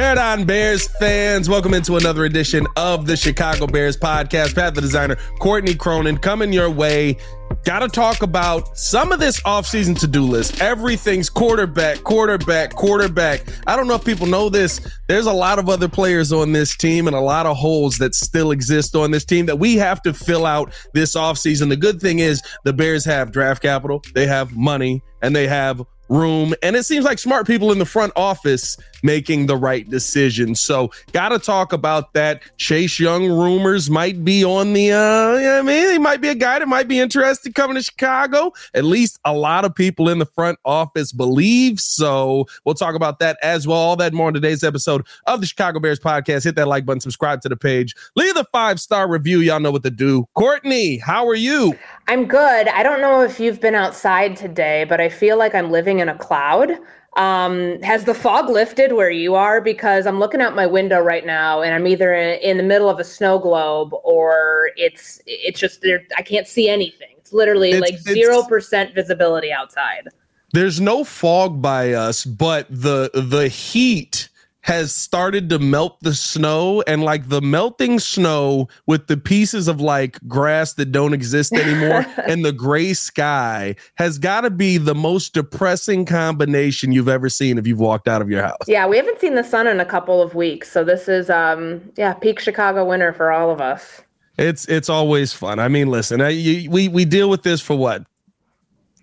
Bear Bears fans, welcome into another edition of the Chicago Bears podcast. Pat the designer, Courtney Cronin, coming your way. Got to talk about some of this offseason to do list. Everything's quarterback, quarterback, quarterback. I don't know if people know this. There's a lot of other players on this team and a lot of holes that still exist on this team that we have to fill out this offseason. The good thing is the Bears have draft capital, they have money, and they have room. And it seems like smart people in the front office making the right decision. So, got to talk about that. Chase Young rumors might be on the, uh, I mean, he might be a guy that might be interested coming to Chicago. At least a lot of people in the front office believe so. We'll talk about that as well. All that more in today's episode of the Chicago Bears podcast. Hit that like button, subscribe to the page, leave a five star review. Y'all know what to do. Courtney, how are you? I'm good. I don't know if you've been outside today, but I feel like I'm living in a cloud. Um, has the fog lifted where you are? Because I'm looking out my window right now, and I'm either in, in the middle of a snow globe or it's it's just there. I can't see anything. It's literally it's, like zero percent visibility outside. There's no fog by us, but the the heat has started to melt the snow and like the melting snow with the pieces of like grass that don't exist anymore and the gray sky has got to be the most depressing combination you've ever seen if you've walked out of your house. Yeah, we haven't seen the sun in a couple of weeks, so this is um yeah, peak Chicago winter for all of us. It's it's always fun. I mean, listen, I, you, we we deal with this for what?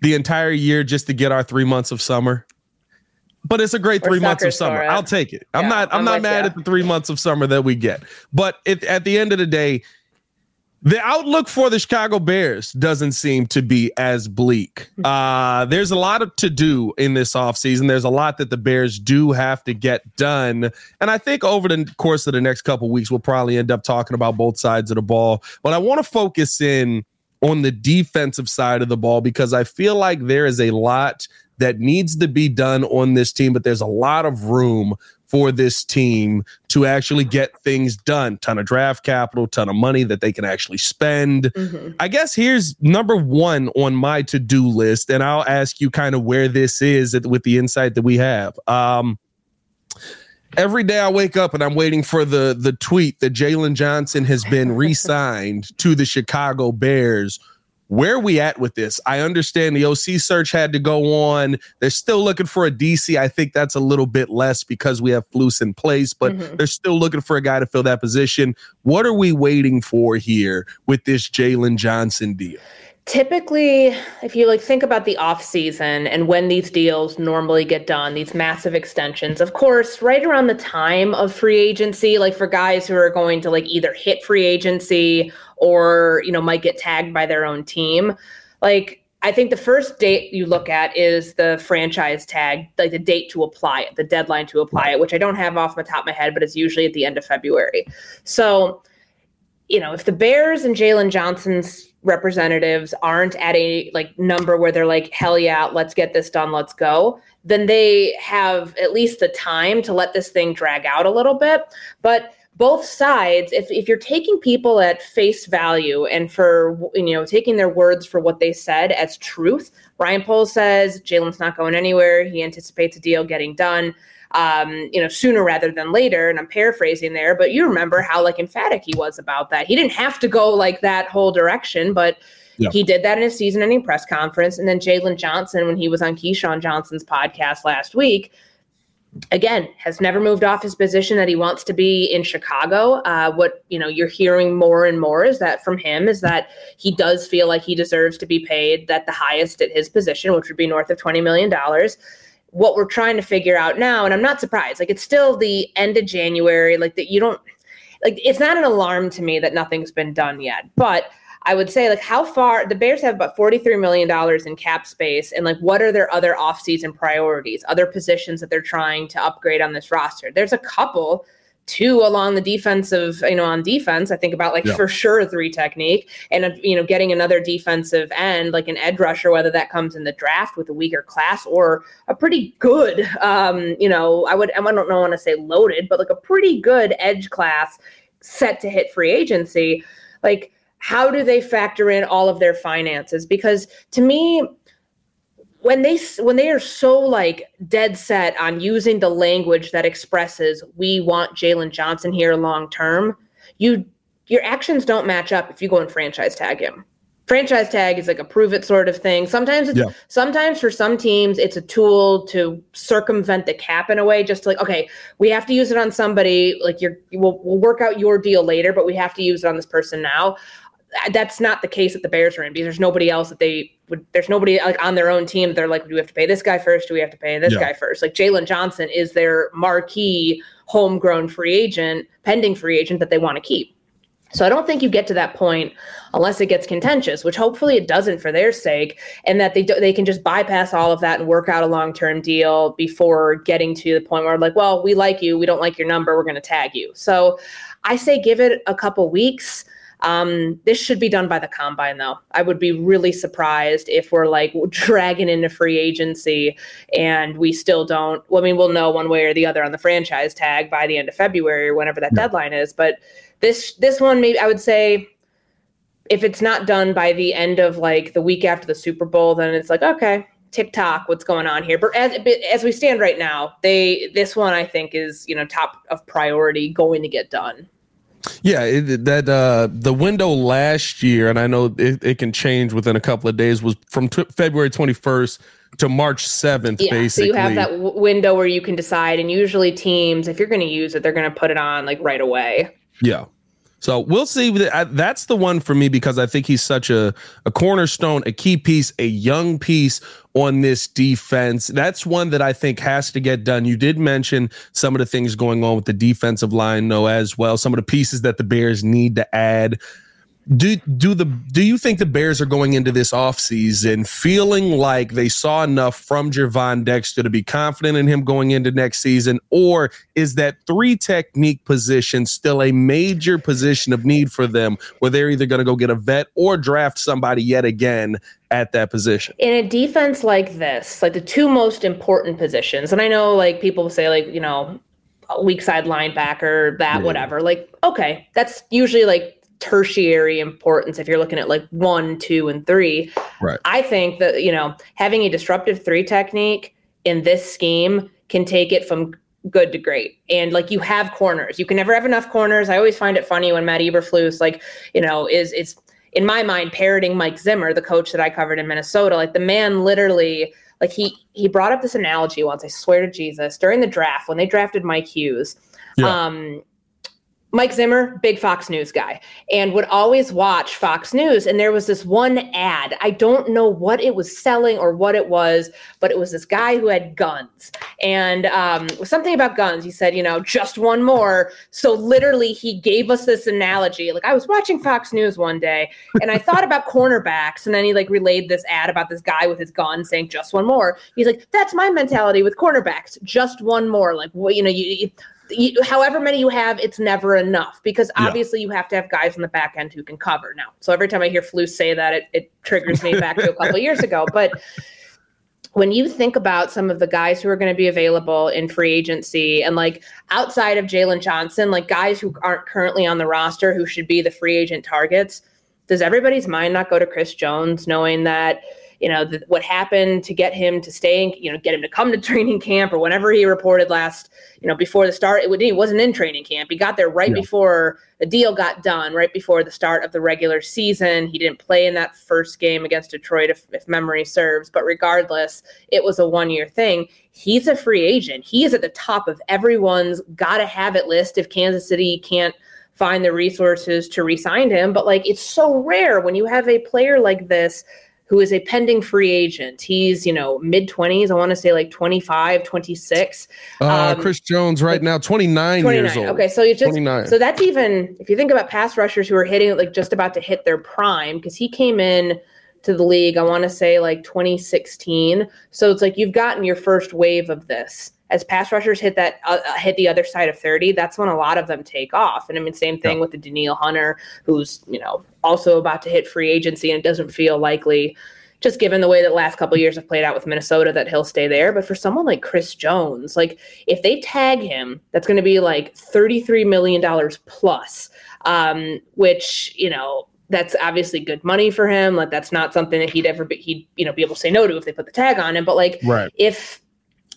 The entire year just to get our 3 months of summer but it's a great three months of summer. I'll take it. I'm not. I'm, I'm not mad you. at the three months of summer that we get. But it, at the end of the day, the outlook for the Chicago Bears doesn't seem to be as bleak. Uh, there's a lot of to do in this offseason. There's a lot that the Bears do have to get done. And I think over the course of the next couple weeks, we'll probably end up talking about both sides of the ball. But I want to focus in on the defensive side of the ball because I feel like there is a lot that needs to be done on this team, but there's a lot of room for this team to actually get things done. Ton of draft capital, ton of money that they can actually spend. Mm-hmm. I guess here's number one on my to do list, and I'll ask you kind of where this is with the insight that we have. Um, every day I wake up and I'm waiting for the the tweet that Jaylon Johnson has been re-signed to the Chicago Bears where are we at with this? I understand the OC search had to go on. They're still looking for a DC. I think that's a little bit less because we have Flus in place, but mm-hmm. they're still looking for a guy to fill that position. What are we waiting for here with this Jaylon Johnson deal? typically if you like think about the off season and when these deals normally get done these massive extensions of course right around the time of free agency like for guys who are going to like either hit free agency or you know might get tagged by their own team like I think the first date you look at is the franchise tag, like the date to apply it, the deadline to apply it, which I don't have off the top of my head, but it's usually at the end of February. So, you know, if the Bears and Jaylon Johnson's representatives aren't at a like number where they're like, hell yeah, let's get this done, let's go, then they have at least the time to let this thing drag out a little bit. But both sides if, if you're taking people at face value and for you know taking their words for what they said as truth ryan poles says jaylon's not going anywhere he anticipates a deal getting done um, you know sooner rather than later and i'm paraphrasing there but you remember how like emphatic he was about that he didn't have to go like that whole direction but yeah. He did that in his season ending press conference. And then Jaylon Johnson, when he was on Keyshawn Johnson's podcast last week, again has never moved off his position that he wants to be in chicago. Uh, what you know you're hearing more and more is that from him is that he does feel like he deserves to be paid that the highest at his position which would be north of 20 million dollars. What we're trying to figure out now and i'm not surprised like it's still the end of january like that you don't like it's not an alarm to me that nothing's been done yet but I would say like how far the Bears have about $43 million in cap space and like what are their other offseason priorities, other positions that they're trying to upgrade on this roster. There's a couple two along the defensive, you know, on defense. I think about like yeah. for sure three technique and, you know, getting another defensive end, like an edge rusher, whether that comes in the draft with a weaker class or a pretty good, um, you know, I would, I don't know, want to say loaded, but like a pretty good edge class set to hit free agency. Like, how do they factor in all of their finances? Because to me, when they when they are so like dead set on using the language that expresses we want Jaylon Johnson here long term, you your actions don't match up if you go and franchise tag him. Franchise tag is like a prove it sort of thing. Sometimes it's yeah. sometimes for some teams it's a tool to circumvent the cap in a way, just like, okay, we have to use it on somebody, like you're we'll, we'll work out your deal later, but we have to use it on this person now that's not the case that the Bears are in because there's nobody else that they would. There's nobody like on their own team. That they're like, do we have to pay this guy first? Do we have to pay this yeah. guy first? Like Jaylon Johnson is their marquee homegrown free agent, pending free agent that they want to keep. So I don't think you get to that point unless it gets contentious, which hopefully it doesn't for their sake, and that they do, they can just bypass all of that and work out a long term deal before getting to the point where like, well, we like you, we don't like your number, we're going to tag you. So I say give it a couple weeks. Um, this should be done by the combine, though. I would be really surprised if we're like dragging into free agency and we still don't. Well, I mean, we'll know one way or the other on the franchise tag by the end of February or whenever that yeah. deadline is. But this this one, maybe I would say, if it's not done by the end of like the week after the Super Bowl, then it's like okay, TikTok, what's going on here? But as as we stand right now, they this one I think is you know top of priority going to get done. Yeah, it, that uh, the window last year, and I know it, it, can change within a couple of days, was from t- February 21st to March 7th, yeah, basically. So you have that w- window where you can decide, and usually teams, if you're going to use it, they're going to put it on like right away. Yeah. So we'll see. That's the one for me because I think he's such a, a cornerstone, a key piece, a young piece on this defense. That's one that I think has to get done. You did mention some of the things going on with the defensive line, though, as well. Some of the pieces that the Bears need to add do do the do you think the Bears are going into this offseason feeling like they saw enough from Gervon Dexter to be confident in him going into next season, or is that three technique position still a major position of need for them where they're either going to go get a vet or draft somebody yet again at that position? In a defense like this, like the two most important positions, and I know like people say like, you know, weak side linebacker, that, yeah. whatever. Like, okay, that's usually like tertiary importance if you're looking at like one, two, and three. Right. I think that, you know, having a disruptive three technique in this scheme can take it from good to great. And like you have corners. You can never have enough corners. I always find it funny when Matt Eberflus, like, you know, is is in my mind parroting Mike Zimmer, the coach that I covered in Minnesota. Like the man literally like he he brought up this analogy once, I swear to Jesus, during the draft when they drafted Mike Hughes. Yeah. Um, Mike Zimmer, big Fox News guy, and would always watch Fox News. And there was this one ad. I don't know what it was selling or what it was, but it was this guy who had guns. And um, something about guns. He said, you know, just one more. So literally, he gave us this analogy. Like, I was watching Fox News one day and I thought about cornerbacks. And then he like relayed this ad about this guy with his gun saying, just one more. He's like, that's my mentality with cornerbacks. Just one more. Like, well, you know, you, you you, however many you have, it's never enough because obviously yeah. you have to have guys on the back end who can cover. Now, so every time I hear Flus say that, it, it triggers me back to a couple years ago. But when you think about some of the guys who are going to be available in free agency and like outside of Jaylon Johnson, like guys who aren't currently on the roster who should be the free agent targets, does everybody's mind not go to Chris Jones knowing that? You know, the, what happened to get him to stay, you know, get him to come to training camp or whenever he reported last, you know, before the start, it, he wasn't in training camp. He got there right yeah. before the deal got done, right before the start of the regular season. He didn't play in that first game against Detroit, if, if memory serves. But regardless, it was a one year thing. He's a free agent. He is at the top of everyone's got to have it list if Kansas City can't find the resources to re-sign him. But like, it's so rare when you have a player like this who is a pending free agent. He's, you know, mid 20s. I want to say like 25, 26. Uh, um, Chris Jones right now, 29, 29, years old. Okay. So you just, 29. so that's even, if you think about pass rushers who are hitting like just about to hit their prime, because he came in to the league, I want to say like 2016. So it's like you've gotten your first wave of this as pass rushers hit that uh, uh, hit the other side of 30 that's when a lot of them take off and i mean same thing yeah. with the Danielle Hunter who's you know also about to hit free agency and it doesn't feel likely just given the way that last couple years have played out with Minnesota that he'll stay there but for someone like Chris Jones like if they tag him that's going to be like 33 million dollars plus um, which you know that's obviously good money for him. Like that's not something that he'd ever be he'd you know be able to say no to if they put the tag on him. But like right. if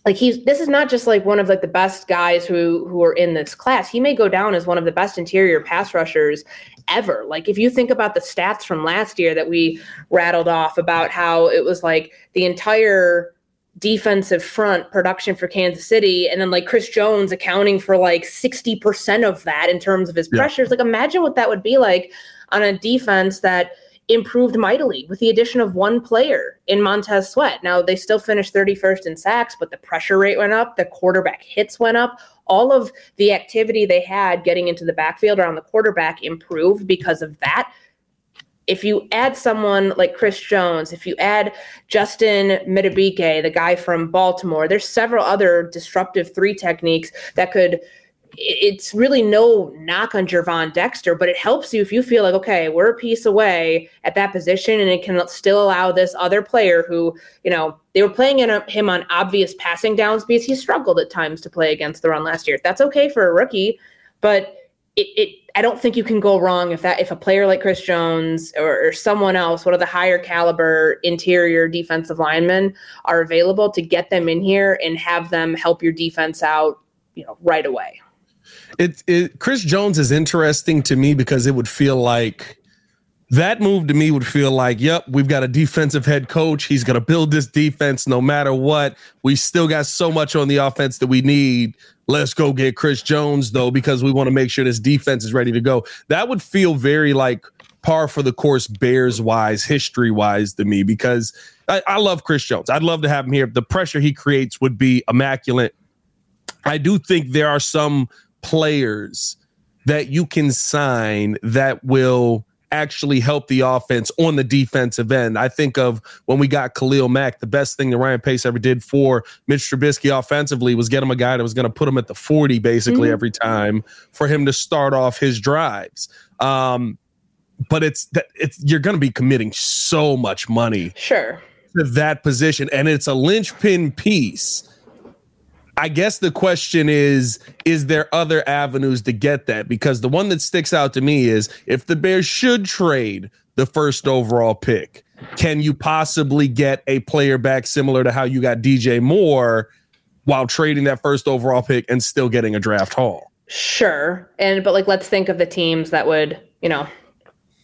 like he's this is not just like one of like the best guys who who are in this class. He may go down as one of the best interior pass rushers ever. Like if you think about the stats from last year that we rattled off about how it was like the entire defensive front production for Kansas City and then like Chris Jones accounting for like 60% of that in terms of his pressures. Like imagine what that would be like on a defense that improved mightily with the addition of one player in Montez Sweat. Now they still finished 31st in sacks, but the pressure rate went up, the quarterback hits went up. All of the activity they had getting into the backfield around the quarterback improved because of that. If you add someone like Chris Jones, if you add Justin Madubuike, the guy from Baltimore, there's several other disruptive three techniques that could it's really no knock on Gervon Dexter, but it helps you if you feel like, okay, we're a piece away at that position and it can still allow this other player who, you know, they were playing him on obvious passing downs because he struggled at times to play against the run last year. That's okay for a rookie, but it, it I don't think you can go wrong if that if a player like Chris Jones or, or someone else, one of the higher caliber interior defensive linemen are available to get them in here and have them help your defense out, you know, right away. It, it Chris Jones is interesting to me because it would feel like that move to me would feel like, yep, we've got a defensive head coach. He's going to build this defense no matter what. We still got so much on the offense that we need. Let's go get Chris Jones, though, because we want to make sure this defense is ready to go. That would feel very like par for the course, Bears wise, history wise to me, because I, I love Chris Jones. I'd love to have him here. The pressure he creates would be immaculate. I do think there are some players that you can sign that will actually help the offense on the defensive end. I think of when we got Khalil Mack, the best thing that Ryan Pace ever did for Mitch Trubisky offensively was get him a guy that was going to put him at the 40 basically mm-hmm. every time for him to start off his drives. Um, but it's that it's you're going to be committing so much money. Sure. To that position and it's a linchpin piece I guess the question is is there other avenues to get that? Because the one that sticks out to me is if the Bears should trade the first overall pick, can you possibly get a player back similar to how you got DJ Moore while trading that first overall pick and still getting a draft haul? Sure. And but like let's think of the teams that would, you know,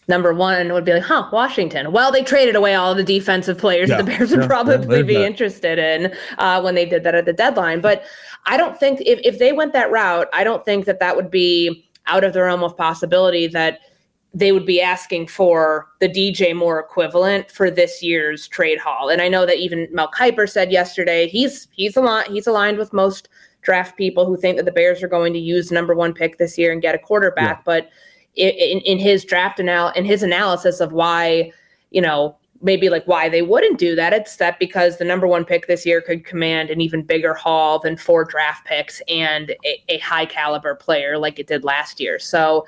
number one would be like, huh, Washington. Well, they traded away all the defensive players yeah, that the Bears would yeah, probably yeah, be that. interested in uh, when they did that at the deadline. But I don't think if, if they went that route, I don't think that that would be out of the realm of possibility that they would be asking for the DJ Moore equivalent for this year's trade haul. And I know that even Mel Kiper said yesterday he's he's aligned he's aligned with most draft people who think that the Bears are going to use number one pick this year and get a quarterback, but in, in his draft anal in his analysis of why, you know, maybe like why they wouldn't do that. It's that because the number one pick this year could command an even bigger haul than four draft picks and a, a high caliber player like it did last year. So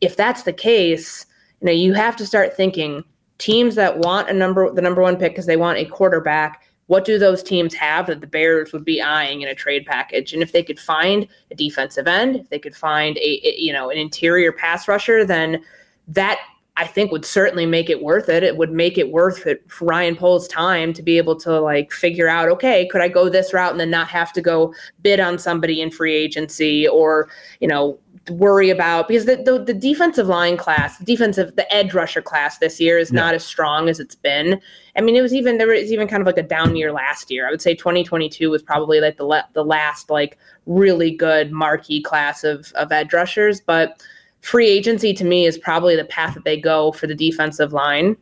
if that's the case, you know, you have to start thinking teams that want a number the number one pick because they want a quarterback what do those teams have that the Bears would be eyeing in a trade package? And if they could find a defensive end, if they could find a, a you know an interior pass rusher, then that I think would certainly make it worth it. It would make it worth it for Ryan Poles' time to be able to like figure out, okay, could I go this route and then not have to go bid on somebody in free agency or, you know, worry about because the, the, the defensive line class, the defensive, the edge rusher class this year is yeah. not as strong as it's been. I mean, it was even there was even kind of like a down year last year. I would say 2022 was probably like the le- the last like really good marquee class of of edge rushers, but free agency to me is probably the path that they go for the defensive line.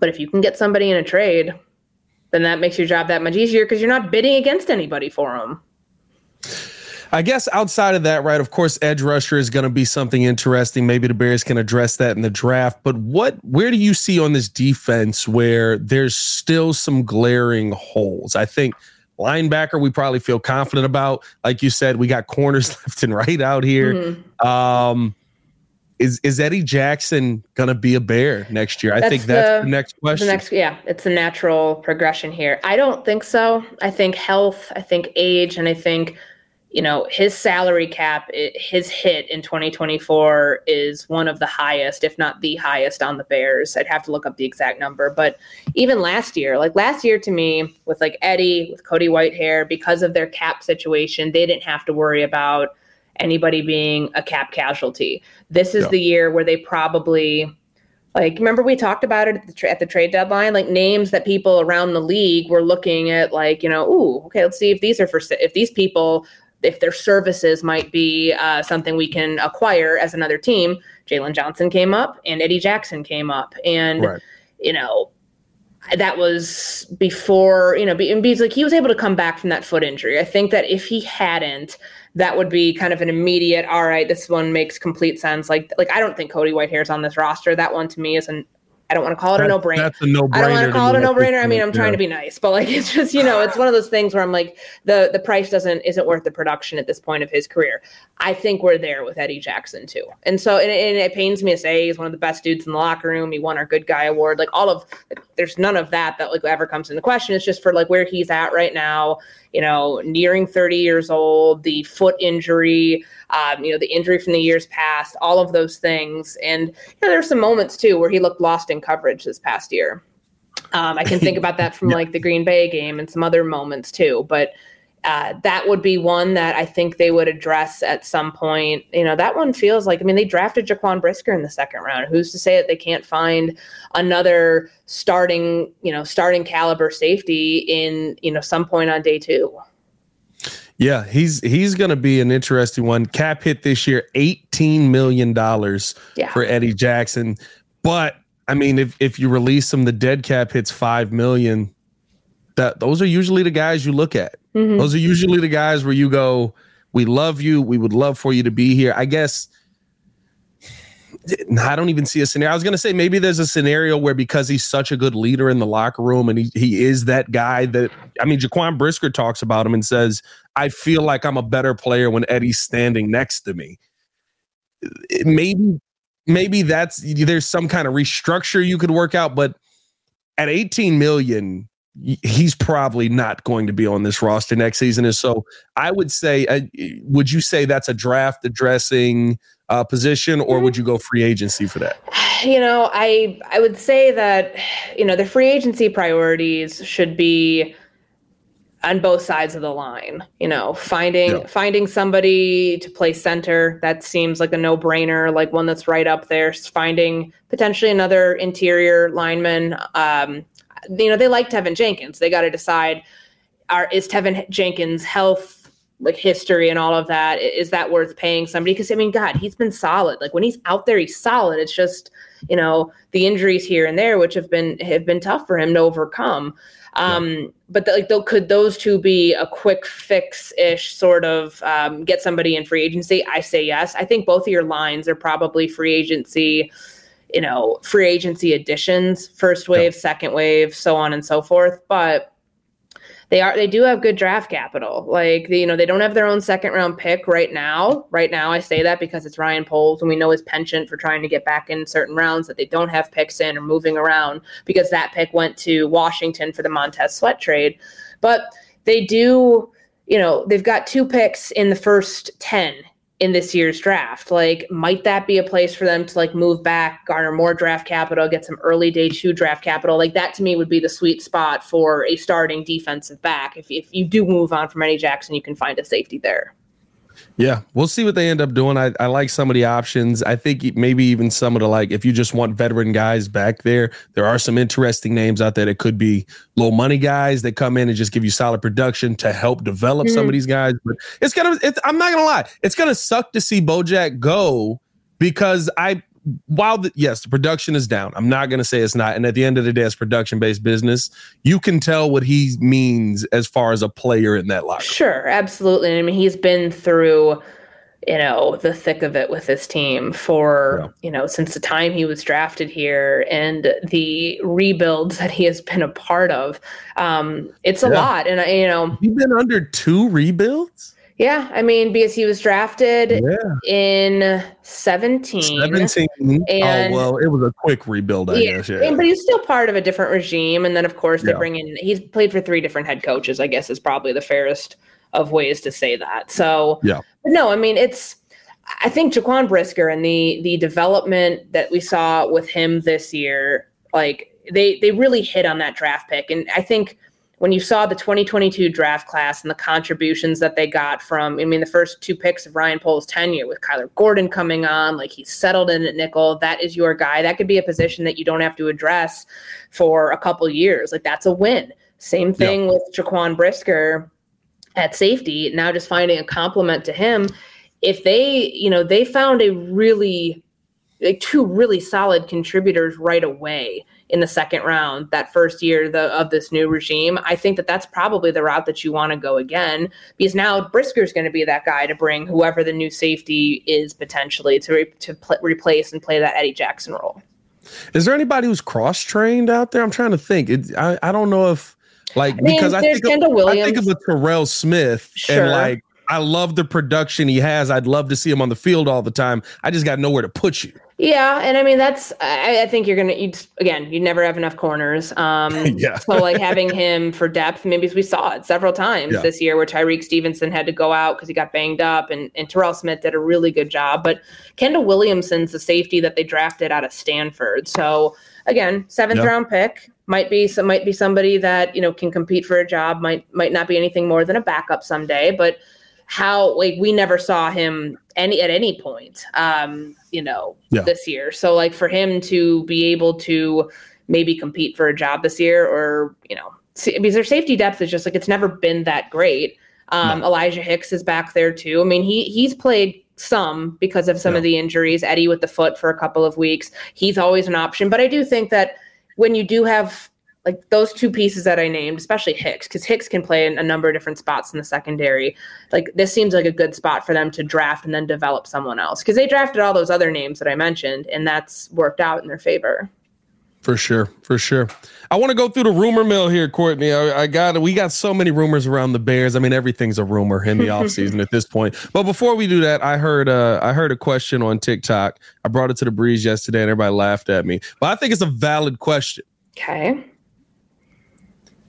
But if you can get somebody in a trade, then that makes your job that much easier because you're not bidding against anybody for them. I guess outside of that, right? Of course, edge rusher is going to be something interesting. Maybe the Bears can address that in the draft. But what, where do you see on this defense where there's still some glaring holes? I think linebacker we probably feel confident about. Like you said, we got corners left and right out here. Mm-hmm. Um, is is Eddie Jackson gonna be a bear next year? I that's think that's the, the next question. The next, yeah, it's a natural progression here. I don't think so. I think health, I think age, and I think you know, his salary cap, his hit in 2024 is one of the highest, if not the highest on the Bears. I'd have to look up the exact number. But even last year, like last year to me, with like Eddie, with Cody Whitehair, because of their cap situation, they didn't have to worry about anybody being a cap casualty. This is the year where they probably like remember we talked about it at the, tra- at the, trade deadline like names that people around the league were looking at like you know ooh okay let's see if these are for if these people if their services might be uh, something we can acquire as another team. Jaylon Johnson came up and Eddie Jackson came up, and right. you know that was before you know because like he was able to come back from that foot injury. I think that if he hadn't, that would be kind of an immediate. All right, this one makes complete sense. Like like I don't think Cody Whitehair's on this roster. That one to me is an I don't want to call it that, a no brainer. That's a no brainer. I don't want to call it a no brainer. I mean, I'm trying yeah. to be nice, but like it's just you know, it's one of those things where I'm like the the price doesn't isn't worth the production at this point of his career. I think we're there with Eddie Jackson too, and so and, and it pains me to say he's one of the best dudes in the locker room. He won our Good Guy Award. Like all of like, there's none of that that like ever comes into question. It's just for like where he's at right now. You know, nearing 30 years old, the foot injury um, you know, the injury from the years past, all of those things. And you know, there's some moments too where he looked lost in coverage this past year. Um, I can think about that from like the Green Bay game and some other moments too. But uh, that would be one that I think they would address at some point. You know, that one feels like, I mean, they drafted Jaquan Brisker in the second round. Who's to say that they can't find another starting, you know, starting caliber safety in, you know, some point on day two? Yeah, he's he's going to be an interesting one. Cap hit this year, eighteen million dollars yeah. for Eddie Jackson. But I mean, if if you release him, the dead cap hits five million. That those are usually the guys you look at. Mm-hmm. Those are usually the guys where you go, "We love you. We would love for you to be here." I guess I don't even see a scenario. I was going to say maybe there's a scenario where because he's such a good leader in the locker room and he, he is that guy that, I mean, Jaquan Brisker talks about him and says, I feel like I'm a better player when Eddie's standing next to me. Maybe, maybe that's, there's some kind of restructure you could work out, but at 18 million, he's probably not going to be on this roster next season. And so I would say, uh, would you say that's a draft addressing uh, position, or would you go free agency for that? You know, I I would say that you know the free agency priorities should be on both sides of the line. You know, finding yeah. finding somebody to play center that seems like a no brainer, like one that's right up there. Finding potentially another interior lineman. Um, you know, they like Teven Jenkins. They got to decide: are is Teven Jenkins' health like history and all of that is that worth paying somebody? Because i mean god he's been solid. Like when he's out there he's solid. It's just you know the injuries here and there which have been have been tough for him to overcome. Um yeah. but the, like though, could those two be a quick fix ish sort of um, get somebody in free agency? I say yes. I think both of your lines are probably free agency you know free agency additions first wave yeah. second wave so on and so forth but they are they do have good draft capital. Like you know they don't have their own second round pick right now. Right now, I say that because it's Ryan Poles, and we know his penchant for trying to get back in certain rounds that they don't have picks in or moving around because that pick went to Washington for the Montez Sweat trade. But they do, you know, they've got two picks in the first ten in this year's draft. Like, might that be a place for them to like move back, garner more draft capital, get some early day two draft capital? Like that to me would be the sweet spot for a starting defensive back. If if you do move on from Eddie Jackson, you can find a safety there. Yeah, we'll see what they end up doing. I, I like some of the options. I think maybe even some of the like, if you just want veteran guys back there, there are some interesting names out there that could be low money guys that come in and just give you solid production to help develop mm-hmm. some of mm-hmm. these guys. But it's gonna, it's, I'm not gonna lie, it's gonna suck to see Bojack go because I while the, yes, the production is down. I'm not going to say it's not. And at the end of the day, it's production based business. You can tell what he means as far as a player in that locker. Sure, absolutely. I mean, he's been through, you know, the thick of it with this team for, yeah. you know, since the time he was drafted here and the rebuilds that he has been a part of. Um, it's a yeah. lot. And, you know, he's been under two rebuilds. Yeah, I mean, because he was drafted yeah. in 17. 17. And, oh, well, it was a quick rebuild, I yeah, guess. Yeah. But he's still part of a different regime. And then, of course, they yeah. bring in, he's played for three different head coaches, I guess is probably the fairest of ways to say that. So, yeah. no, I mean, it's, I think Jaquan Brisker and the the development that we saw with him this year, like they they really hit on that draft pick. And I think when you saw the 2022 draft class and the contributions that they got from, I mean, the first two picks of Ryan Poles' tenure with Kyler Gordon coming on, like he's settled in at nickel. That is your guy. That could be a position that you don't have to address for a couple years. Like that's a win. Same thing with Jaquan Brisker at safety. Now just finding a complement to him. If they, you know, they found a really like two really solid contributors right away in the second round that first year the, of this new regime i think that that's probably the route that you want to go again because now brisker is going to be that guy to bring whoever the new safety is potentially to, re- to pl- replace and play that eddie jackson role is there anybody who's cross trained out there i'm trying to think it, I, I don't know if like I mean, because I think, of, I think of a Terrell Smith sure. and like I love the production he has. I'd love to see him on the field all the time. I just got nowhere to put you. Yeah, and I mean that's I, I think you're gonna you again you never have enough corners. Um, yeah. so like having him for depth, maybe we saw it several times yeah. this year where Tyrique Stevenson had to go out because he got banged up, and and Terrell Smith did a really good job. But Kendall Williamson's the safety that they drafted out of Stanford. So again, seventh yeah. round pick might be some might be somebody that you know can compete for a job. Might might not be anything more than a backup someday, but how like we never saw him any at any point um you know yeah. this year so like for him to be able to maybe compete for a job this year or you know see, because their safety depth is just like it's never been that great um no. elijah hicks is back there too i mean he he's played some because of some yeah. of the injuries eddie with the foot for a couple of weeks he's always an option but i do think that when you do have like those two pieces that I named, especially Hicks, because Hicks can play in a number of different spots in the secondary. Like this seems like a good spot for them to draft and then develop someone else because they drafted all those other names that I mentioned, and that's worked out in their favor. For sure, for sure. I want to go through the rumor mill here, Courtney. I, I, got we got so many rumors around the Bears. I mean, everything's a rumor in the offseason at this point. But before we do that, I heard uh, I heard a question on TikTok. I brought it to the breeze yesterday, and everybody laughed at me. But I think it's a valid question. Okay.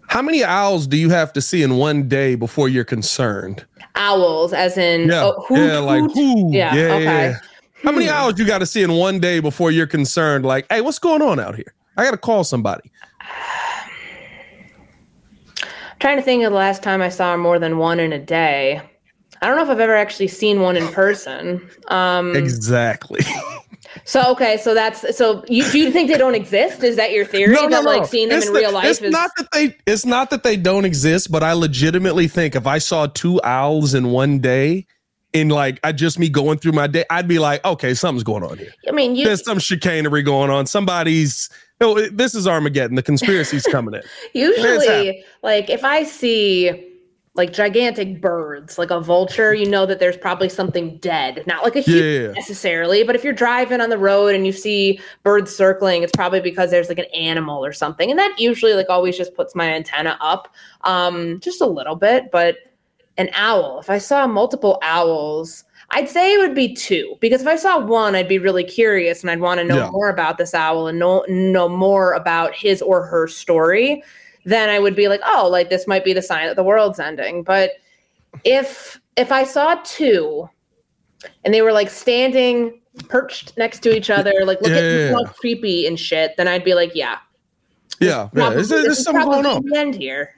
How many owls do you have to see in one day before you're concerned? Owls, as in yeah, oh, hoot, yeah, like hoot. Yeah, yeah, okay. Yeah. How many hmm. owls you got to see in one day before you're concerned? Like, hey, what's going on out here? I got to call somebody. trying to think of the last time I saw more than one in a day. I don't know if I've ever actually seen one in person. Um, exactly. So okay, so that's so you do you think they don't exist? Is that your theory? No, no, that, like seeing them it's in the, real life it's is not that they it's not that they don't exist, but I legitimately think if I saw two owls in one day, in like I just me going through my day, I'd be like, okay, something's going on here. I mean, you, there's some chicanery going on. Somebody's no, this is Armageddon. The conspiracy's coming in. Usually, like if I see like gigantic birds, like a vulture, you know that there's probably something dead. Not like a human yeah. necessarily, but if you're driving on the road and you see birds circling, it's probably because there's like an animal or something. And that usually like always just puts my antenna up um just a little bit, but an owl, if I saw multiple owls, I'd say it would be two because if I saw one, I'd be really curious and I'd want to know yeah. more about this owl and know know more about his or her story then I would be like, oh, like this might be the sign that the world's ending. But if if I saw two and they were like standing perched next to each other, like looking yeah, yeah, yeah. creepy and shit, then I'd be like, yeah. Yeah, yeah. Is there, there's something going on. The end here.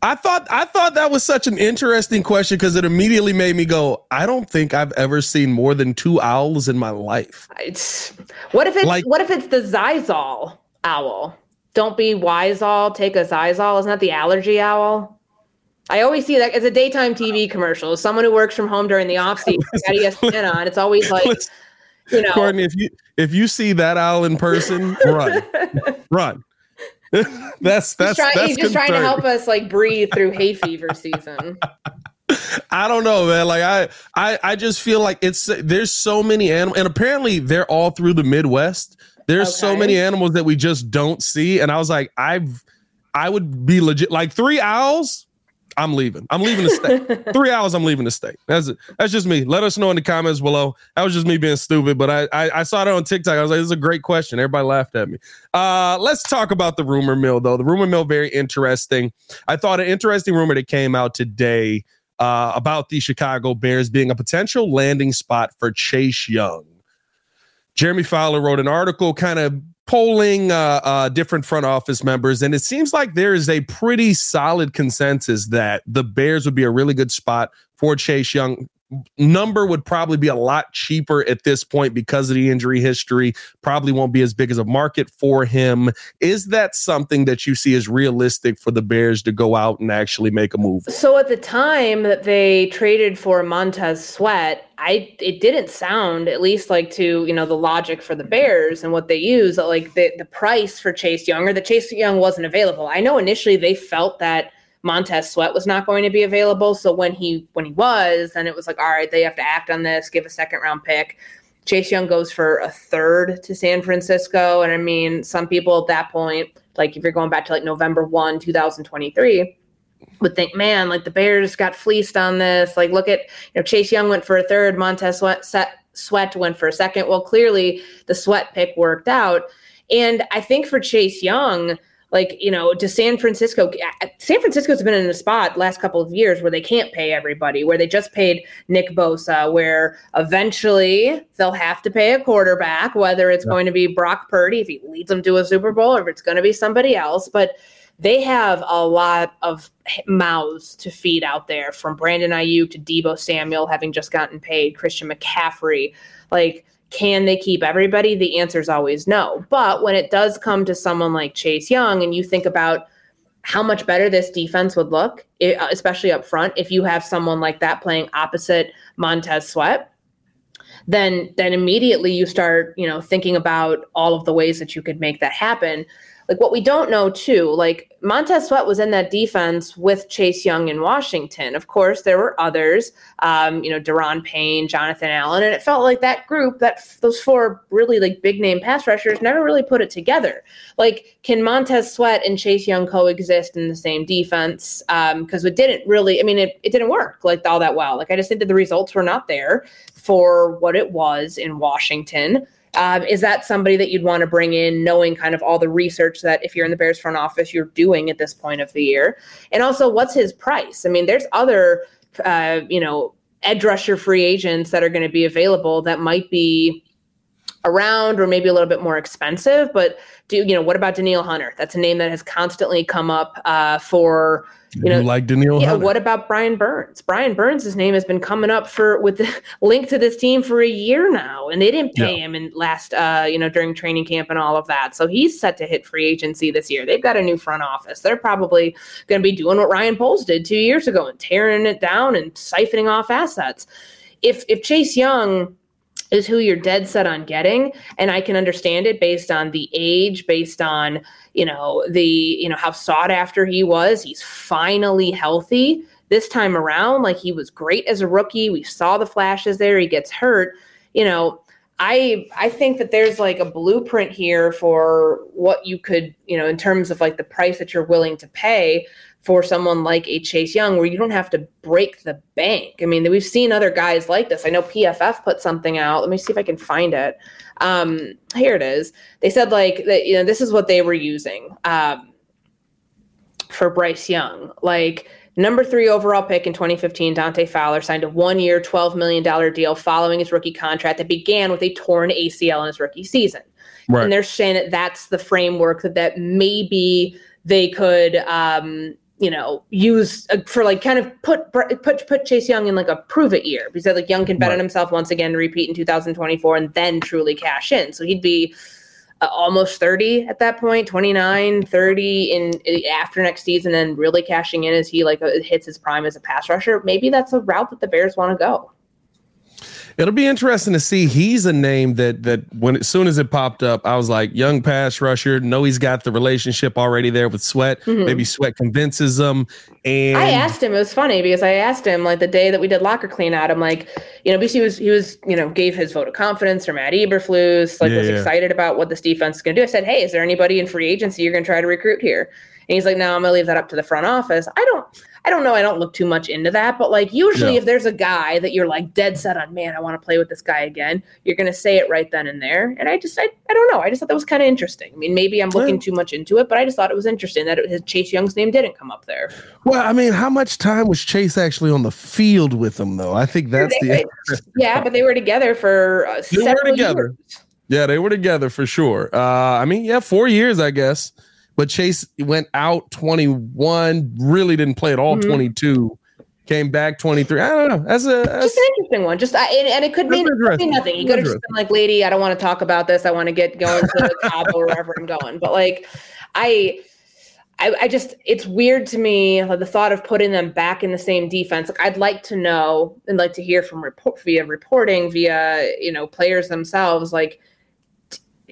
I thought I thought that was such an interesting question because it immediately made me go, I don't think I've ever seen more than two owls in my life. It's, what if it's like, what if it's the Xyzal owl? Don't be wise all, take a Xyzal. Isn't that the allergy owl? I always see that as a daytime TV commercial. Someone who works from home during the off season got ESPN on. It's always like, you know, Courtney, if you if you see that owl in person, run, run. that's that's he's, try, that's he's just trying to help us like breathe through hay fever season. I don't know, man. Like I, I, I just feel like it's there's so many animals, and apparently they're all through the Midwest. There's okay. so many animals that we just don't see. And I was like, I've I would be legit like three owls. I'm leaving. I'm leaving the state. Three hours, I'm leaving the state. That's it. That's just me. Let us know in the comments below. That was just me being stupid, but I, I, I saw it on TikTok. I was like, this is a great question. Everybody laughed at me. Uh, let's talk about the rumor mill, though. The rumor mill, very interesting. I thought an interesting rumor that came out today uh, about the Chicago Bears being a potential landing spot for Chase Young. Jeremy Fowler wrote an article kind of polling uh, uh, different front office members, and it seems like there is a pretty solid consensus that the Bears would be a really good spot for Chase Young number would probably be a lot cheaper at this point because of the injury history. Probably won't be as big as a market for him. Is that something that you see as realistic for the Bears to go out and actually make a move? So at the time that they traded for Montez Sweat, I it didn't sound at least like to you know the logic for the Bears and what they use like the the price for Chase Young or the Chase Young wasn't available. I know initially they felt that Montez Sweat was not going to be available. So when he when he was, then it was like, all right, they have to act on this, give a second round pick. Chase Young goes for a third to San Francisco. And I mean, some people at that point, like if you're going back to like November 1, 2023, would think, man, like the Bears got fleeced on this. Like, look at, you know, Chase Young went for a third, Montez Sweat, Sweat went for a second. Well, clearly the Sweat pick worked out. And I think for Chase Young, like you know to san francisco san francisco's been in a spot last couple of years where they can't pay everybody where they just paid nick bosa where eventually they'll have to pay a quarterback whether it's yeah. going to be brock purdy if he leads them to a super bowl or if it's going to be somebody else but they have a lot of mouths to feed out there from brandon aiyuk to Deebo samuel having just gotten paid christian mccaffrey like can they keep everybody? The answer is always no. But when it does come to someone like Chase Young and you think about how much better this defense would look, uh, especially up front, if you have someone like that playing opposite Montez Sweat, then then immediately you start, you know, thinking about all of the ways that you could make that happen like what we don't know too, like Montez Sweat was in that defense with Chase Young in Washington. Of course, there were others, um, you know, Daron Payne, Jonathan Allen, and it felt like that group, that those four really like big name pass rushers, never really put it together. Like, can Montez Sweat and Chase Young coexist in the same defense? Because um, it didn't really. I mean, it, it didn't work like all that well. Like, I just think that the results were not there for what it was in Washington. Um, is that somebody that you'd want to bring in, knowing kind of all the research that if you're in the Bears front office, you're doing at this point of the year? And also, what's his price? I mean, there's other, uh, you know, edge rusher free agents that are going to be available that might be around or maybe a little bit more expensive. But do you know what about Danielle Hunter? That's a name that has constantly come up uh, for you know, like Danielle. Yeah. What about Brian Burns? Brian Burns' name has been coming up for with the link to this team for a year now, and they didn't pay yeah. him in last, uh, you know, during training camp and all of that. So he's set to hit free agency this year. They've got a new front office. They're probably going to be doing what Ryan Poles did two years ago and tearing it down and siphoning off assets. If if Chase Young is who you're dead set on getting. And i can understand it based on the age based on you know the you know how sought after he was. He's finally healthy. This time around like he was great as a rookie. We saw the flashes there. He gets hurt. You know I I think that there's like a blueprint here for what you could, you know, in terms of like the price that you're willing to pay for someone like a Chase Young, where you don't have to break the bank. I mean, we've seen other guys like this. I know PFF put something out. Let me see if I can find it. Um, here it is. They said like that. You know, this is what they were using um, for Bryce Young. Like number three overall pick in 2015, Dante Fowler signed a one-year, $12 million deal following his rookie contract that began with a torn ACL in his rookie season. Right. And they're saying that that's the framework that that maybe they could um, you know, use uh, for like kind of put put put Chase Young in like a prove it year because like Young can bet right. on himself once again to repeat in 2024 and then truly cash in. So he'd be uh, almost 30 at that point, 29, 30 in, in after next season and really cashing in as he like uh, hits his prime as a pass rusher. Maybe that's a route that the Bears want to go. It'll be interesting to see. He's a name that that when as soon as it popped up, I was like, young pass rusher. Know he's got the relationship already there with Sweat. Mm-hmm. Maybe Sweat convinces him. And I asked him. It was funny because I asked him like the day that we did locker clean out. I'm like, you know, because he was he was you know gave his vote of confidence for Matt Eberflus. Like yeah, was excited about what this defense is going to do. I said, hey, is there anybody in free agency you're going to try to recruit here? And he's like, no, I'm going to leave that up to the front office. I don't. I don't know. I don't look too much into that, but like usually, yeah. if there's a guy that you're like dead set on, man, I want to play with this guy again, you're gonna say it right then and there. And I just, I, I don't know. I just thought that was kind of interesting. I mean, maybe I'm looking too much into it, but I just thought it was interesting that it, his Chase Young's name didn't come up there. Well, I mean, how much time was Chase actually on the field with him though? I think that's they, the yeah, but they were together for uh, they were together. Years. Yeah, they were together for sure. Uh, I mean, yeah, four years, I guess. But Chase went out 21, really didn't play at all mm-hmm. 22 came back 23. I don't know. That's a that's, just an interesting one. Just I, and it could mean, mean nothing. He could have just been like, "Lady, I don't want to talk about this. I want to get going to Cabo or wherever I'm going." But like, I, I, I just it's weird to me like, the thought of putting them back in the same defense. Like, I'd like to know and like to hear from report via reporting via you know players themselves. Like,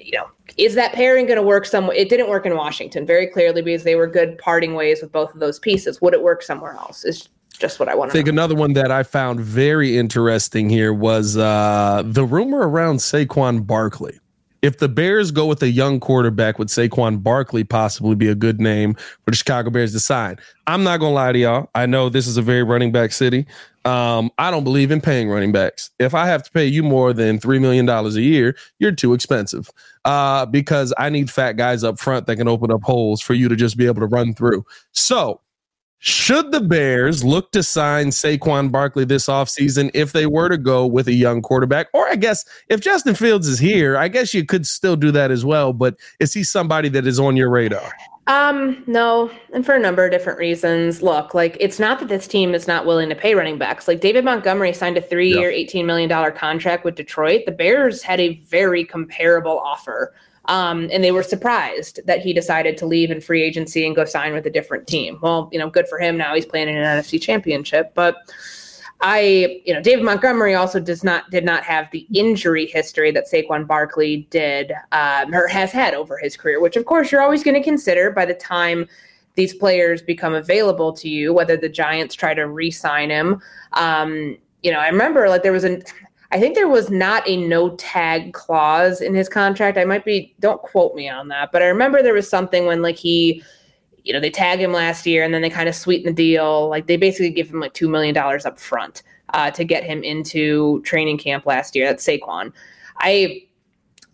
you know, is that pairing going to work somewhere? It didn't work in Washington very clearly because they were good parting ways with both of those pieces. Would it work somewhere else? Is just what I want to think. Know. Another one that I found very interesting here was uh, the rumor around Saquon Barkley. If the Bears go with a young quarterback, would Saquon Barkley possibly be a good name for the Chicago Bears to sign? I'm not gonna lie to y'all. I know this is a very running back city. Um, I don't believe in paying running backs. If I have to pay you more than three million dollars a year, you're too expensive. Uh, because I need fat guys up front that can open up holes for you to just be able to run through. So should the Bears look to sign Saquon Barkley this offseason if they were to go with a young quarterback? Or I guess if Justin Fields is here, I guess you could still do that as well. But is he somebody that is on your radar? Um, no, and for a number of different reasons. Look, like it's not that this team is not willing to pay running backs. Like David Montgomery signed a three-year, $18 million contract with Detroit. The Bears had a very comparable offer um, and they were surprised that he decided to leave in free agency and go sign with a different team. Well, you know, good for him. Now he's playing in an NFC championship. But I, you know, David Montgomery also does not did not have the injury history that Saquon Barkley did um, or has had over his career, which of course you're always going to consider by the time these players become available to you, whether the Giants try to re-sign him. Um, you know, I remember like there was an I think there was not a no tag clause in his contract. I might be, don't quote me on that, but I remember there was something when like he, you know, they tag him last year and then they kind of sweeten the deal. Like they basically give him like $2 million up front uh, to get him into training camp last year. That's Saquon. I,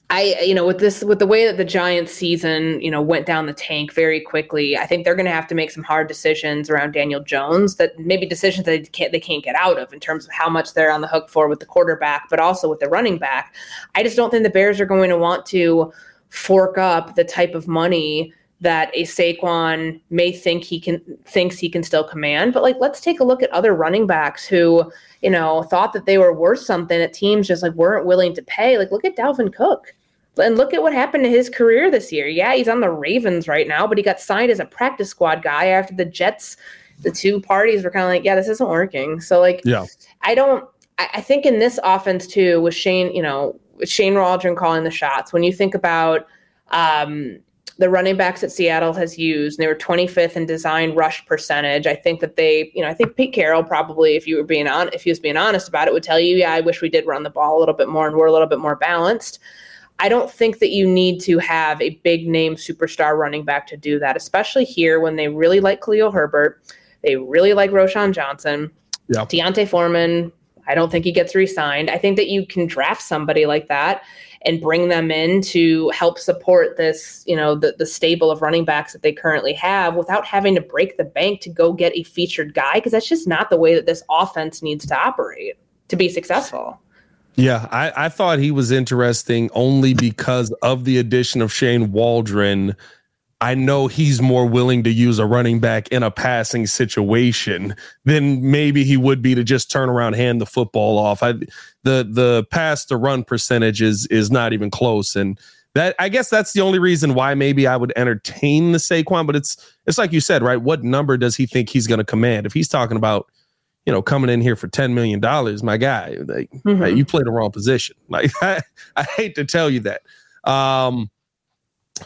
I, you know, with this, with the way that the Giants season, you know, went down the tank very quickly, I think they're going to have to make some hard decisions around Daniel Jones. That maybe decisions that they can't they can't get out of in terms of how much they're on the hook for with the quarterback, but also with the running back. I just don't think the Bears are going to want to fork up the type of money that a Saquon may think he can thinks he can still command. But like, let's take a look at other running backs who, you know, thought that they were worth something that teams just like weren't willing to pay. Like, look at Dalvin Cook. And look at what happened to his career this year. Yeah, he's on the Ravens right now, but he got signed as a practice squad guy after the Jets. The two parties were kind of like, yeah, this isn't working. So, like, yeah, I don't. I, I think in this offense too, with Shane, you know, Shane Waldron calling the shots. When you think about um, the running backs that Seattle has used, and they were 25th in design rush percentage. I think that they, you know, I think Pete Carroll probably, if you were being on, if he was being honest about it, would tell you, yeah, I wish we did run the ball a little bit more and we're a little bit more balanced. I don't think that you need to have a big name superstar running back to do that, especially here when they really like Khalil Herbert. They really like Roschon Johnson. Yeah. D'Onta Foreman, I don't think he gets re signed. I think that you can draft somebody like that and bring them in to help support this, you know, the, the stable of running backs that they currently have without having to break the bank to go get a featured guy, because that's just not the way that this offense needs to operate to be successful. Yeah, I, I thought he was interesting only because of the addition of Shane Waldron. I know he's more willing to use a running back in a passing situation than maybe he would be to just turn around, hand the football off. I, the the pass to run percentage is is not even close, and that I guess that's the only reason why maybe I would entertain the Saquon. But it's it's like you said, right? What number does he think he's going to command? If he's talking about you know, coming in here for $10 million, my guy, like, mm-hmm. you play the wrong position. Like, I, I hate to tell you that. Um,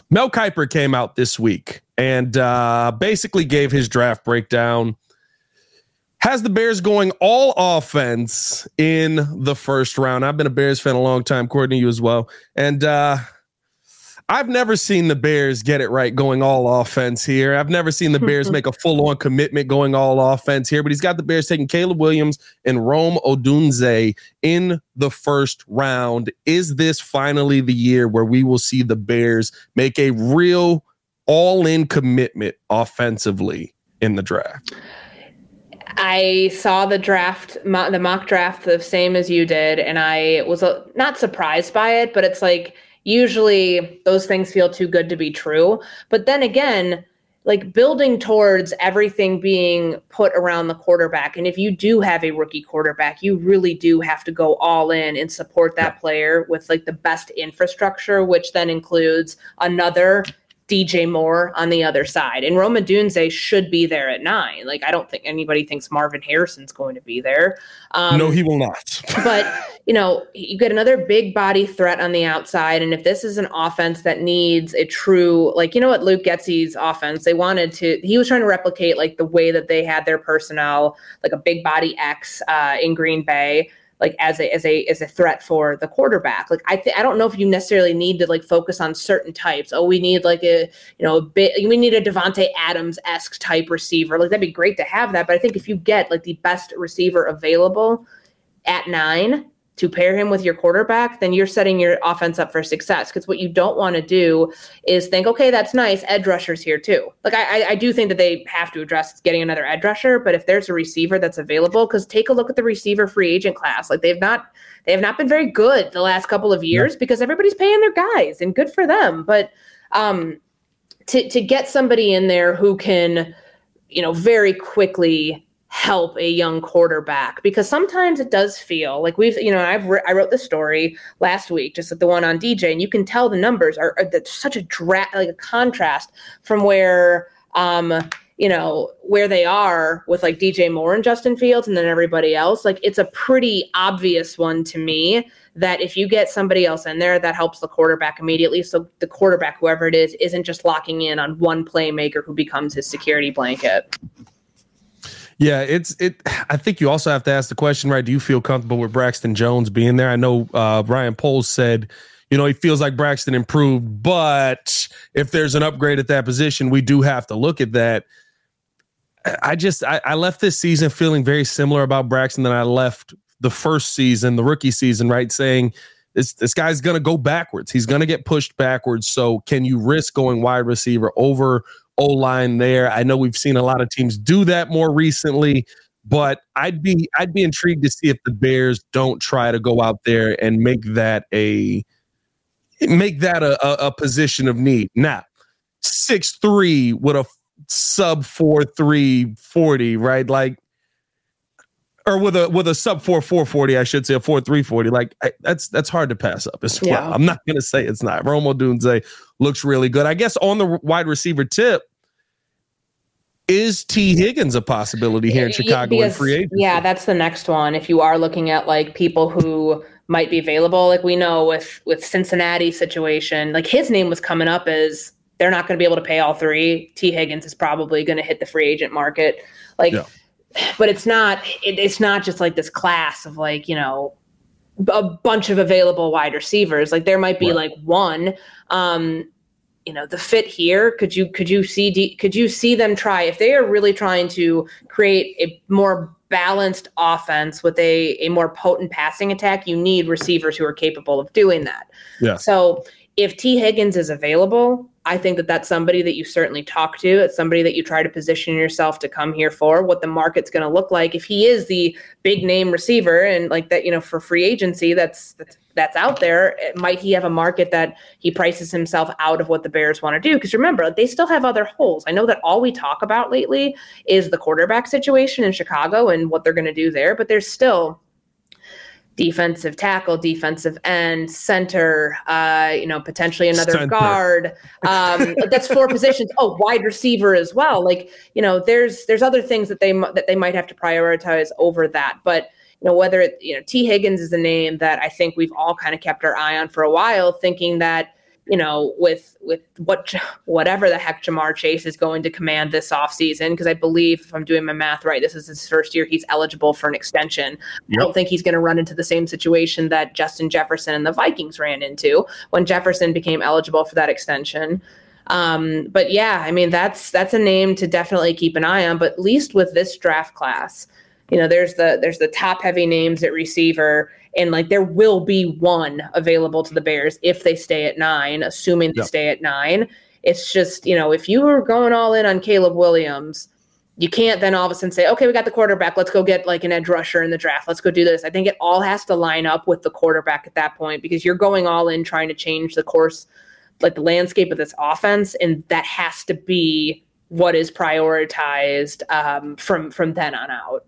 Mel Kiper came out this week and uh, basically gave his draft breakdown. Has the Bears going all offense in the first round. I've been a Bears fan a long time, Courtney, you as well. And uh, I've never seen the Bears get it right going all offense here. I've never seen the Bears make a full on commitment going all offense here, but he's got the Bears taking Caleb Williams and Rome Odunze in the first round. Is this finally the year where we will see the Bears make a real all in commitment offensively in the draft? I saw the draft, the mock draft, the same as you did, and I was uh, not surprised by it, but it's like usually those things feel too good to be true. But then again, like building towards everything being put around the quarterback. And if you do have a rookie quarterback, you really do have to go all in and support that player with like the best infrastructure, which then includes another DJ Moore on the other side. And Rome Odunze should be there at nine. Like, I don't think anybody thinks Marvin Harrison's going to be there. Um, no, he will not. but, you know, you get another big body threat on the outside. And if this is an offense that needs a true, like, you know what, Luke Getsy's offense, they wanted to, he was trying to replicate like the way that they had their personnel, like a big body X uh, in Green Bay like as a as a as a threat for the quarterback. Like I th- I don't know if you necessarily need to like focus on certain types. Oh, we need like a you know a bit we need a Davante Adams esque type receiver. Like that'd be great to have that. But I think if you get like the best receiver available at nine, to pair him with your quarterback, then you're setting your offense up for success. Because what you don't want to do is think, okay, that's nice. Edge rushers here too. Like I, I do think that they have to address getting another edge rusher, but if there's a receiver that's available, because take a look at the receiver free agent class. Like they've not they have not been very good the last couple of years yeah. because everybody's paying their guys and good for them. But um, to to get somebody in there who can, you know, very quickly help a young quarterback because sometimes it does feel like we've you know I've re- I wrote the story last week just the one on DJ and you can tell the numbers are, are such a dra- like a contrast from where um you know where they are with like DJ Moore and Justin Fields and then everybody else. Like it's a pretty obvious one to me that if you get somebody else in there that helps the quarterback immediately so the quarterback whoever it is isn't just locking in on one playmaker who becomes his security blanket yeah, it's it. I think you also have to ask the question, right? Do you feel comfortable with Braxton Jones being there? I know uh, Ryan Poles said, you know, he feels like Braxton improved, but if there's an upgrade at that position, we do have to look at that. I just I, I left this season feeling very similar about Braxton than I left the first season, the rookie season, right? Saying this this guy's gonna go backwards. He's gonna get pushed backwards. So can you risk going wide receiver over O line there. I know we've seen a lot of teams do that more recently, but I'd be I'd be intrigued to see if the Bears don't try to go out there and make that a make that a, a, a position of need. Now, six three with a sub four three forty, right? Like or with a with a sub four four forty, I should say a four three forty. Like I, that's that's hard to pass up as well. Yeah. I'm not gonna say it's not. Rome Odunze looks really good. I guess on the wide receiver tip, is Tee Higgins a possibility here in Chicago because, in free agency? Yeah, that's the next one. If you are looking at like people who might be available, like we know with with Cincinnati situation, like his name was coming up as they're not going to be able to pay all three. Tee Higgins is probably going to hit the free agent market. Like, yeah. But it's not. It, it's not just like this class of like you know a bunch of available wide receivers. Like there might be right. like one. Um, you know the fit here could you could you see could you see them try if they are really trying to create a more balanced offense with a, a more potent passing attack you need receivers who are capable of doing that yeah so if Tee Higgins is available I think that that's somebody that you certainly talk to. It's somebody that you try to position yourself to come here for. What the market's going to look like if he is the big name receiver and like that, you know, for free agency, that's that's that's out there. Might he have a market that he prices himself out of what the Bears want to do? Because remember, they still have other holes. I know that all we talk about lately is the quarterback situation in Chicago and what they're going to do there, but there's still defensive tackle, defensive end, center, uh, you know, potentially another center. guard. Um, that's four positions. Oh, wide receiver as well. Like, you know, there's there's other things that they that they might have to prioritize over that. But you know, whether it, you know, Tee Higgins is a name that I think we've all kind of kept our eye on for a while, thinking that you know, with with what whatever the heck Ja'Marr Chase is going to command this offseason, because I believe if I'm doing my math right, this is his first year he's eligible for an extension. Yep. I don't think he's going to run into the same situation that Justin Jefferson and the Vikings ran into when Jefferson became eligible for that extension. Um, but yeah, I mean that's that's a name to definitely keep an eye on. But at least with this draft class, you know, there's the there's the top heavy names at receiver, and like there will be one available to the Bears if they stay at nine, assuming they stay at nine. It's just you know if you were going all in on Caleb Williams. You can't then all of a sudden say, okay, we got the quarterback. Let's go get like an edge rusher in the draft. Let's go do this. I think it all has to line up with the quarterback at that point because you're going all in trying to change the course like the landscape of this offense, and that has to be what is prioritized um, from from then on out.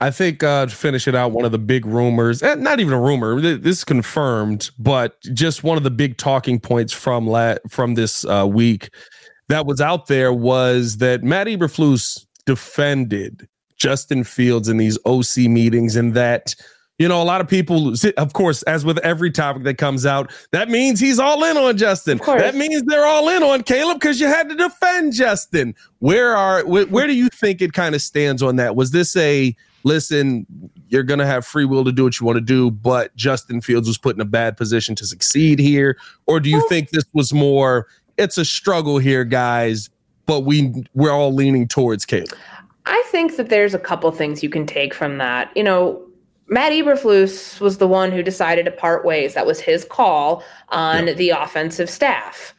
I think uh, to finish it out, one of the big rumors, eh, not even a rumor, this is confirmed, but just one of the big talking points from la- from this uh, week that was out there was that Matt Eberflus defended Justin Fields in these OC meetings and that you know, a lot of people, of course, as with every topic that comes out, that means he's all in on Justin. That means they're all in on Caleb because you had to defend Justin. Where are where, where do you think it kind of stands on that? Was this a listen? You're going to have free will to do what you want to do, but Justin Fields was put in a bad position to succeed here, or do you think this was more? It's a struggle here, guys, but we we're all leaning towards Caleb. I think that there's a couple things you can take from that. You know, Matt Eberflus was the one who decided to part ways. That was his call on the offensive staff.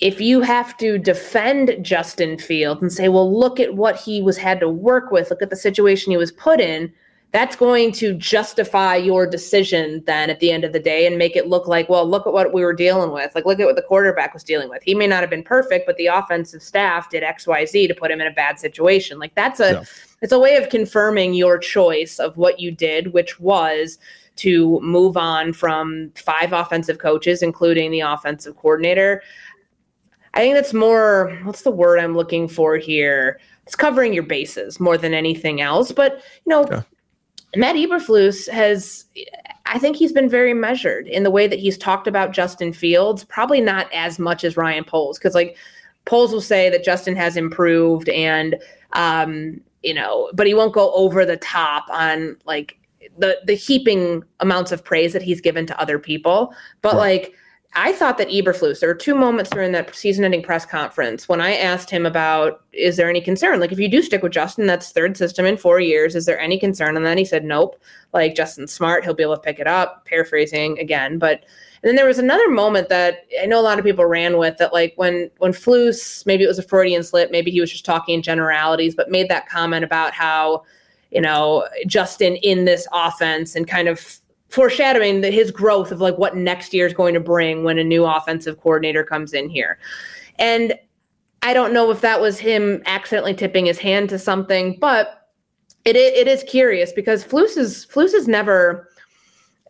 If you have to defend Justin Fields and say, well, look at what he was had to work with, look at the situation he was put in, that's going to justify your decision then at the end of the day and make it look like, well, look at what we were dealing with. Like, look at what the quarterback was dealing with. He may not have been perfect, but the offensive staff did X, Y, Z to put him in a bad situation. Like, that's a, yeah. it's a way of confirming your choice of what you did, which was to move on from five offensive coaches, including the offensive coordinator. I think that's more, what's the word I'm looking for here? It's covering your bases more than anything else. But, you know, yeah Matt Eberflus has, I think he's been very measured in the way that he's talked about Justin Fields, probably not as much as Ryan Poles, because like Poles will say that Justin has improved and, um, you know, but he won't go over the top on like the the heaping amounts of praise that he's given to other people. But right. like I thought that Eberflus, there were two moments during that season ending press conference when I asked him about, is there any concern? Like, if you do stick with Justin, that's third system in four years. Is there any concern? And then he said, nope. Like, Justin's smart. He'll be able to pick it up. Paraphrasing again. But, and then there was another moment that I know a lot of people ran with that, like, when, when Flus, maybe it was a Freudian slip, maybe he was just talking in generalities, but made that comment about how, you know, Justin in this offense and kind of foreshadowing that his growth of like what next year is going to bring when a new offensive coordinator comes in here. And I don't know if that was him accidentally tipping his hand to something, but it it is curious because Flus is Flus is never.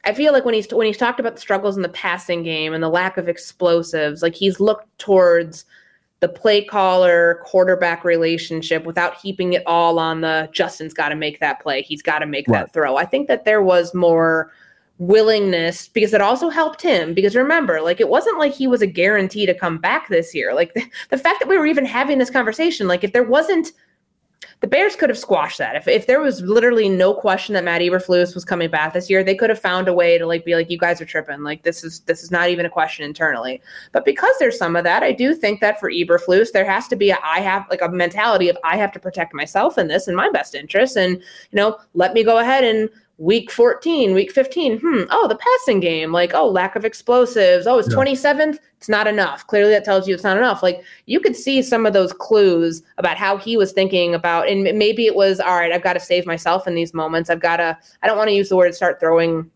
I feel like when he's when he's talked about the struggles in the passing game and the lack of explosives, like he's looked towards the play caller quarterback relationship without heaping it all on the Justin's got to make that play. He's got to make right. that throw. I think that there was more willingness because it also helped him because remember like it wasn't like he was a guarantee to come back this year like the, the fact that we were even having this conversation like if there wasn't the Bears could have squashed that. If, if there was literally no question that Matt Eberflus was coming back this year, they could have found a way to like be like, you guys are tripping. Like this is this is not even a question internally. But because there's some of that, I do think that for Eberflus, there has to be a I have like a mentality of I have to protect myself in this in my best interest, and you know, let me go ahead and week 14 week 15 hmm oh the passing game like oh lack of explosives oh it's yeah. 27th it's not enough clearly that tells you it's not enough like you could see some of those clues about how he was thinking about and maybe it was all right i've got to save myself in these moments i've got to i don't want to use the word start throwing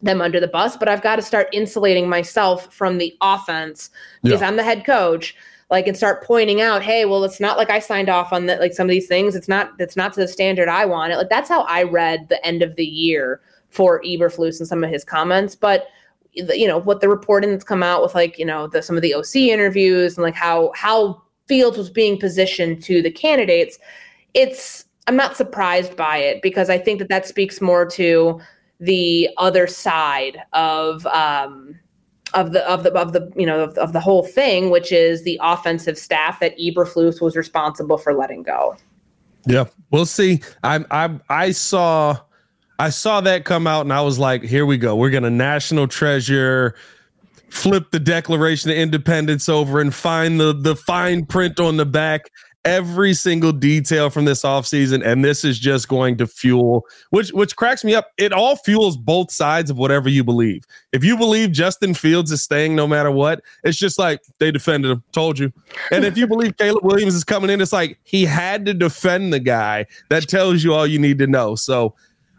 them under the bus but i've got to start insulating myself from the offense because yeah. i'm the head coach like and start pointing out hey well it's not like i signed off on that like some of these things. It's not it's not to the standard i want it. Like that's how i read the end of the year for eberflus and some of his comments. But you know what the reporting that's come out with like you know the some of the oc interviews and like how how fields was being positioned to the candidates it's i'm not surprised by it because i think that that speaks more to the other side of um of the of the of the you know of, of the whole thing, which is the offensive staff that Eberflus was responsible for letting go. Yeah, we'll see. I I I saw I saw that come out, and I was like, here we go. We're gonna national treasure flip the Declaration of Independence over and find the the fine print on the back every single detail from this offseason and this is just going to fuel which which cracks me up. It all fuels both sides of whatever you believe. If you believe justin fields is staying no matter what it's just like they defended him told you. And if you believe caleb williams is coming in it's like he had to defend the guy that tells you all you need to know. So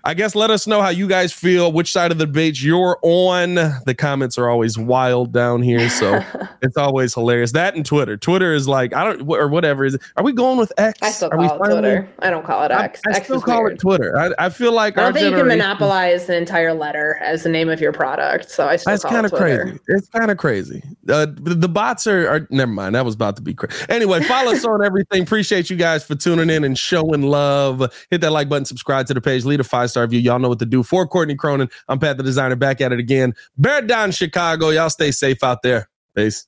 I guess let us know how you guys feel, which side of the debate you're on. The comments are always wild down here, so it's always hilarious. That and Twitter. Twitter is like I don't or whatever is. It. Are we going with X? I still call it finally, Twitter. I don't call it X. I, I X still call weird. it Twitter. I, I feel like I don't think you can monopolize an entire letter as the name of your product. So I still that's kind of crazy. It's kind of crazy. Uh, the, the, bots are, are never mind. That was about to be crazy. Anyway, follow us on everything. Appreciate you guys for tuning in and showing love. Hit that like button, subscribe to the page, leave a five star review. Y'all know what to do. For Courtney Cronin, I'm Pat the Designer back at it again. Bear down Chicago. Y'all stay safe out there. Peace.